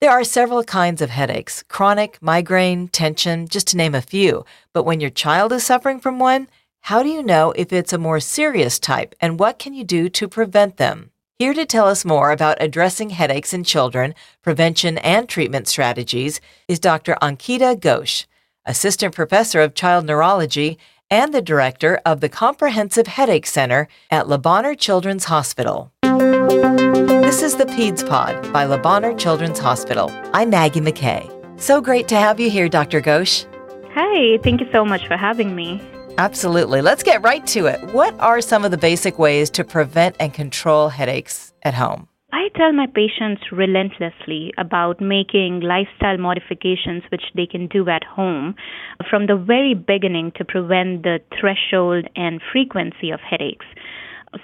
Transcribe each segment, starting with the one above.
There are several kinds of headaches chronic, migraine, tension, just to name a few. But when your child is suffering from one, how do you know if it's a more serious type and what can you do to prevent them? Here to tell us more about addressing headaches in children, prevention and treatment strategies is Dr. Ankita Ghosh, Assistant Professor of Child Neurology and the Director of the Comprehensive Headache Center at Le Bonheur Children's Hospital. This is the PEDS Pod by Le Bonheur Children's Hospital. I'm Maggie McKay. So great to have you here, Dr. Ghosh. Hi, thank you so much for having me. Absolutely. Let's get right to it. What are some of the basic ways to prevent and control headaches at home? I tell my patients relentlessly about making lifestyle modifications which they can do at home from the very beginning to prevent the threshold and frequency of headaches.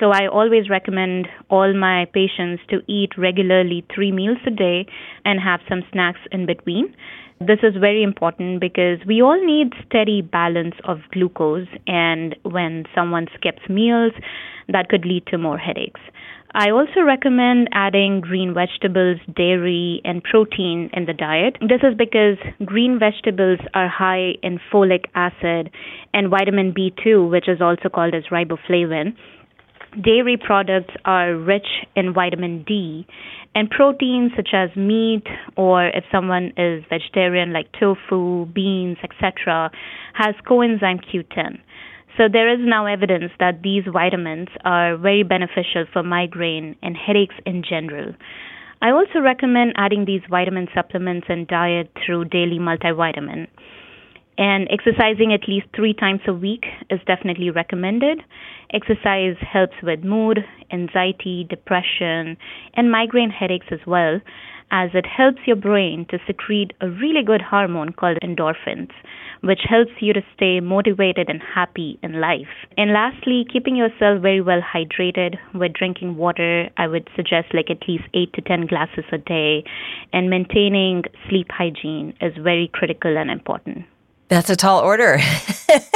So I always recommend all my patients to eat regularly three meals a day and have some snacks in between. This is very important because we all need steady balance of glucose, and when someone skips meals, that could lead to more headaches. I also recommend adding green vegetables, dairy, and protein in the diet. This is because green vegetables are high in folic acid and vitamin B2, which is also called as riboflavin. Dairy products are rich in vitamin D, and proteins such as meat or if someone is vegetarian like tofu, beans, etc., has coenzyme Q10. So there is now evidence that these vitamins are very beneficial for migraine and headaches in general. I also recommend adding these vitamin supplements in diet through daily multivitamin. And exercising at least three times a week is definitely recommended. Exercise helps with mood, anxiety, depression, and migraine headaches as well, as it helps your brain to secrete a really good hormone called endorphins, which helps you to stay motivated and happy in life. And lastly, keeping yourself very well hydrated with drinking water. I would suggest like at least 8 to 10 glasses a day, and maintaining sleep hygiene is very critical and important. That's a tall order.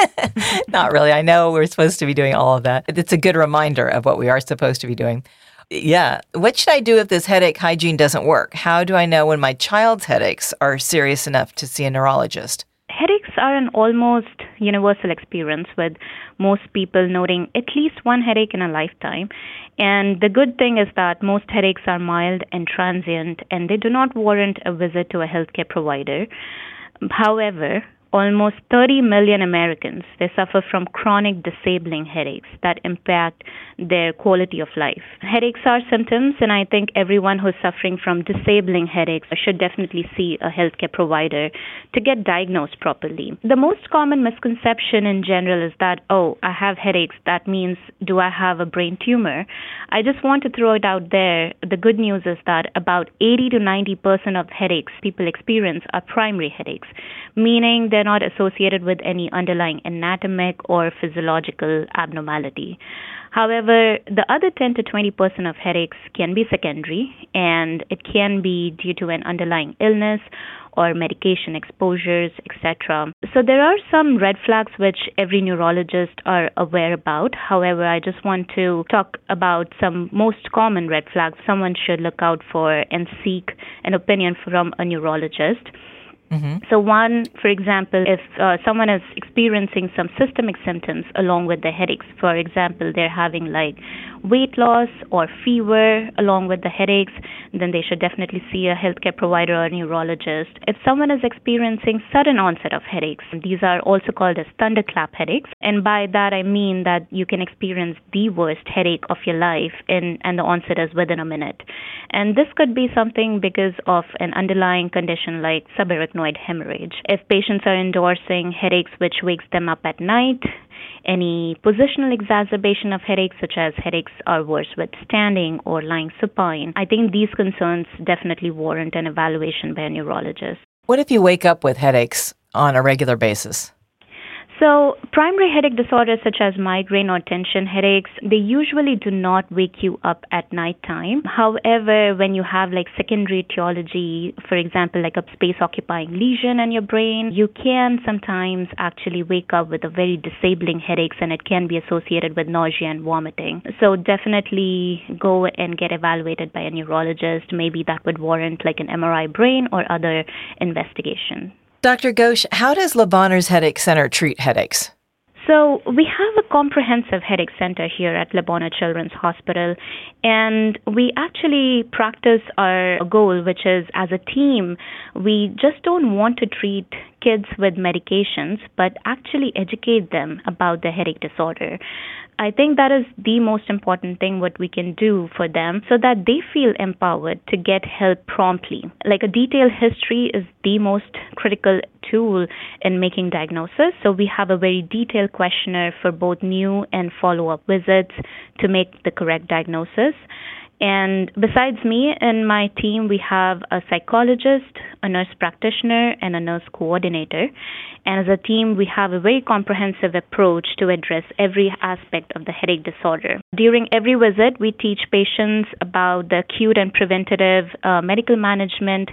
Not really. I know we're supposed to be doing all of that. It's a good reminder of what we are supposed to be doing. Yeah. What should I do if this headache hygiene doesn't work? How do I know when my child's headaches are serious enough to see a neurologist? Headaches are an almost universal experience, with most people noting at least one headache in a lifetime. And the good thing is that most headaches are mild and transient, and they do not warrant a visit to a healthcare provider. However, almost 30 million Americans they suffer from chronic disabling headaches that impact their quality of life. Headaches are symptoms and I think everyone who's suffering from disabling headaches should definitely see a healthcare provider to get diagnosed properly. The most common misconception in general is that oh, I have headaches that means do I have a brain tumor? I just want to throw it out there. The good news is that about 80 to 90% of headaches people experience are primary headaches, meaning they're not associated with any underlying anatomic or physiological abnormality. However, the other 10 to 20% of headaches can be secondary and it can be due to an underlying illness or medication exposures, etc. So there are some red flags which every neurologist are aware about. However, I just want to talk about some most common red flags someone should look out for and seek an opinion from a neurologist. Mm-hmm. So, one, for example, if uh, someone is experiencing some systemic symptoms along with the headaches, for example, they're having like weight loss or fever along with the headaches, then they should definitely see a healthcare provider or neurologist. If someone is experiencing sudden onset of headaches, these are also called as thunderclap headaches. And by that I mean that you can experience the worst headache of your life in, and the onset is within a minute. And this could be something because of an underlying condition like subarachnoid hemorrhage. If patients are endorsing headaches which wakes them up at night, any positional exacerbation of headaches, such as headaches are worse with standing or lying supine. I think these concerns definitely warrant an evaluation by a neurologist. What if you wake up with headaches on a regular basis? So, primary headache disorders such as migraine or tension headaches, they usually do not wake you up at nighttime. However, when you have like secondary etiology, for example, like a space occupying lesion in your brain, you can sometimes actually wake up with a very disabling headaches and it can be associated with nausea and vomiting. So, definitely go and get evaluated by a neurologist. Maybe that would warrant like an MRI brain or other investigation. Dr. Ghosh, how does Le Bonheur Headache Center treat headaches? So, we have a comprehensive headache center here at Le Bonheur Children's Hospital, and we actually practice our goal, which is as a team, we just don't want to treat kids with medications, but actually educate them about the headache disorder. I think that is the most important thing what we can do for them so that they feel empowered to get help promptly. Like a detailed history is the most critical tool in making diagnosis. So we have a very detailed questionnaire for both new and follow-up visits to make the correct diagnosis. And besides me and my team, we have a psychologist, a nurse practitioner, and a nurse coordinator. And as a team, we have a very comprehensive approach to address every aspect of the headache disorder. During every visit, we teach patients about the acute and preventative uh, medical management,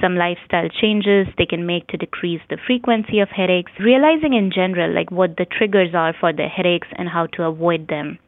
some lifestyle changes they can make to decrease the frequency of headaches, realizing in general like what the triggers are for the headaches and how to avoid them.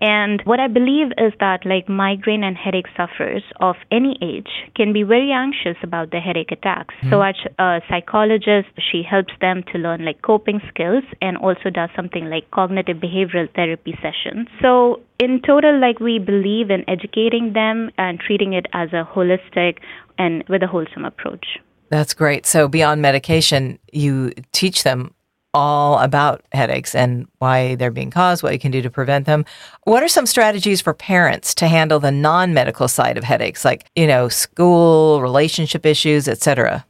And what I believe is that, like migraine and headache sufferers of any age can be very anxious about the headache attacks. Mm-hmm. So, as a psychologist, she helps them to learn like coping skills and also does something like cognitive behavioral therapy sessions. So, in total, like we believe in educating them and treating it as a holistic and with a wholesome approach. That's great. So, beyond medication, you teach them all about headaches and why they're being caused, what you can do to prevent them. What are some strategies for parents to handle the non-medical side of headaches like, you know, school, relationship issues, etc.?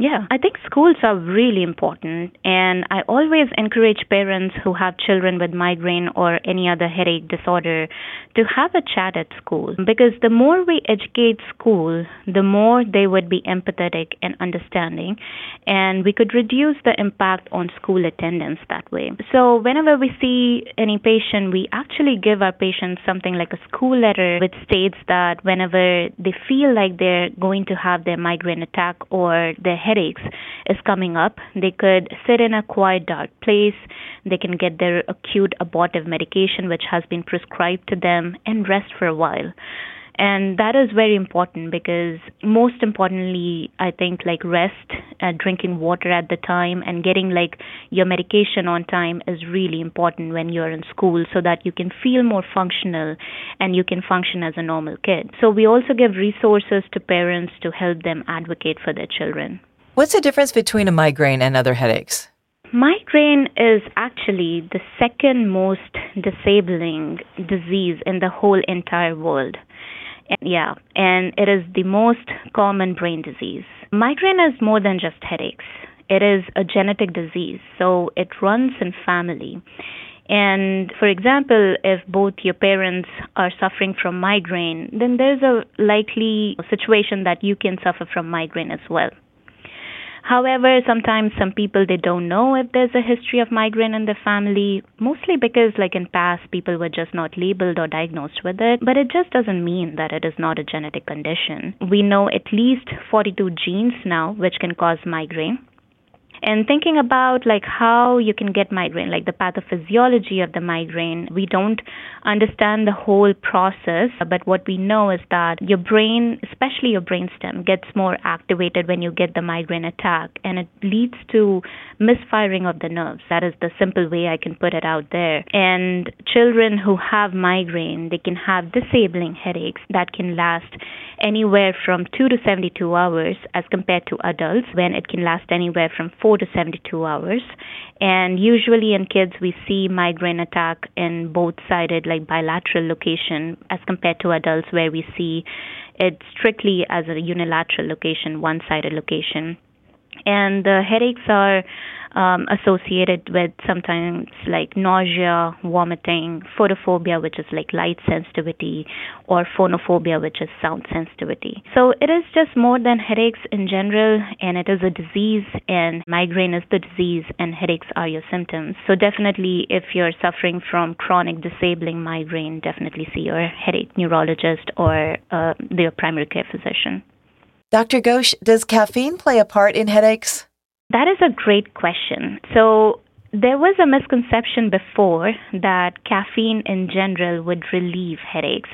Yeah, I think schools are really important, and I always encourage parents who have children with migraine or any other headache disorder to have a chat at school because the more we educate school, the more they would be empathetic and understanding, and we could reduce the impact on school attendance that way. So, whenever we see any patient, we actually give our patients something like a school letter which states that whenever they feel like they're going to have their migraine attack or their headaches is coming up, they could sit in a quiet, dark place. They can get their acute abortive medication, which has been prescribed to them, and rest for a while. And that is very important because most importantly i think like rest uh, drinking water at the time and getting like your medication on time is really important when you're in school so that you can feel more functional and you can function as a normal kid. So we also give resources to parents to help them advocate for their children What's the difference between a migraine and other headaches? Migraine is actually the second most disabling disease in the whole entire world. And yeah, and it is the most common brain disease. Migraine is more than just headaches. It is a genetic disease, so it runs in family. And for example, if both your parents are suffering from migraine, then there's a likely situation that you can suffer from migraine as well. However, sometimes some people they don't know if there's a history of migraine in the family, mostly because like in past people were just not labeled or diagnosed with it, but it just doesn't mean that it is not a genetic condition. We know at least 42 genes now which can cause migraine and thinking about like how you can get migraine like the pathophysiology of the migraine we don't understand the whole process but what we know is that your brain especially your brainstem gets more activated when you get the migraine attack and it leads to misfiring of the nerves. That is the simple way i can put it out there. And children who have migraine they can have disabling headaches that can last anywhere from 2 to 72 hours as compared to adults when it can last anywhere from 4 to 72 hours. And usually in kids we see migraine attack in both sided like bilateral location as compared to adults where we see it strictly as a unilateral location one sided location. And the headaches are um, associated with sometimes like nausea, vomiting, photophobia, which is like light sensitivity, or phonophobia, which is sound sensitivity. So it is just more than headaches in general, and it is a disease, and migraine is the disease, and headaches are your symptoms. So definitely, if you're suffering from chronic disabling migraine, definitely see your headache neurologist or uh, their primary care physician. Dr. Ghosh, does caffeine play a part in headaches? That is a great question. So, there was a misconception before that caffeine in general would relieve headaches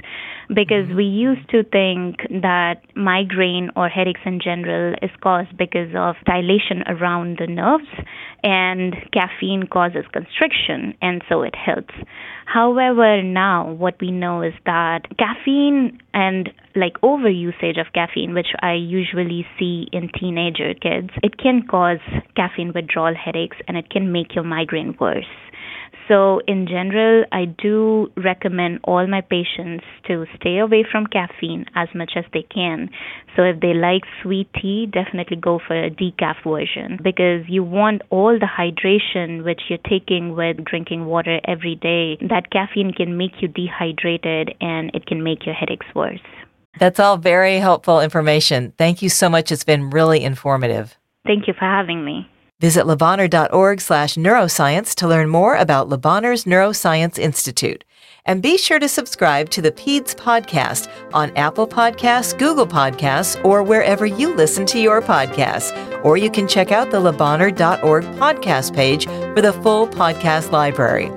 because mm-hmm. we used to think that migraine or headaches in general is caused because of dilation around the nerves and caffeine causes constriction and so it helps. However, now what we know is that caffeine and like overusage of caffeine, which I usually see in teenager kids, it can cause caffeine withdrawal headaches and it can make your migraine worse. So, in general, I do recommend all my patients to stay away from caffeine as much as they can. So, if they like sweet tea, definitely go for a decaf version because you want all the hydration which you're taking with drinking water every day. That caffeine can make you dehydrated and it can make your headaches worse. That's all very helpful information. Thank you so much. It's been really informative. Thank you for having me. Visit LeBonheur.org slash neuroscience to learn more about Le Bonheur's Neuroscience Institute. And be sure to subscribe to the PEDS podcast on Apple Podcasts, Google Podcasts, or wherever you listen to your podcasts. Or you can check out the LeBonheur.org podcast page for the full podcast library.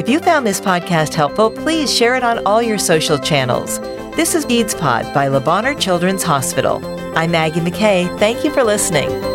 If you found this podcast helpful, please share it on all your social channels. This is PEDS Pod by Le Children's Hospital. I'm Maggie McKay. Thank you for listening.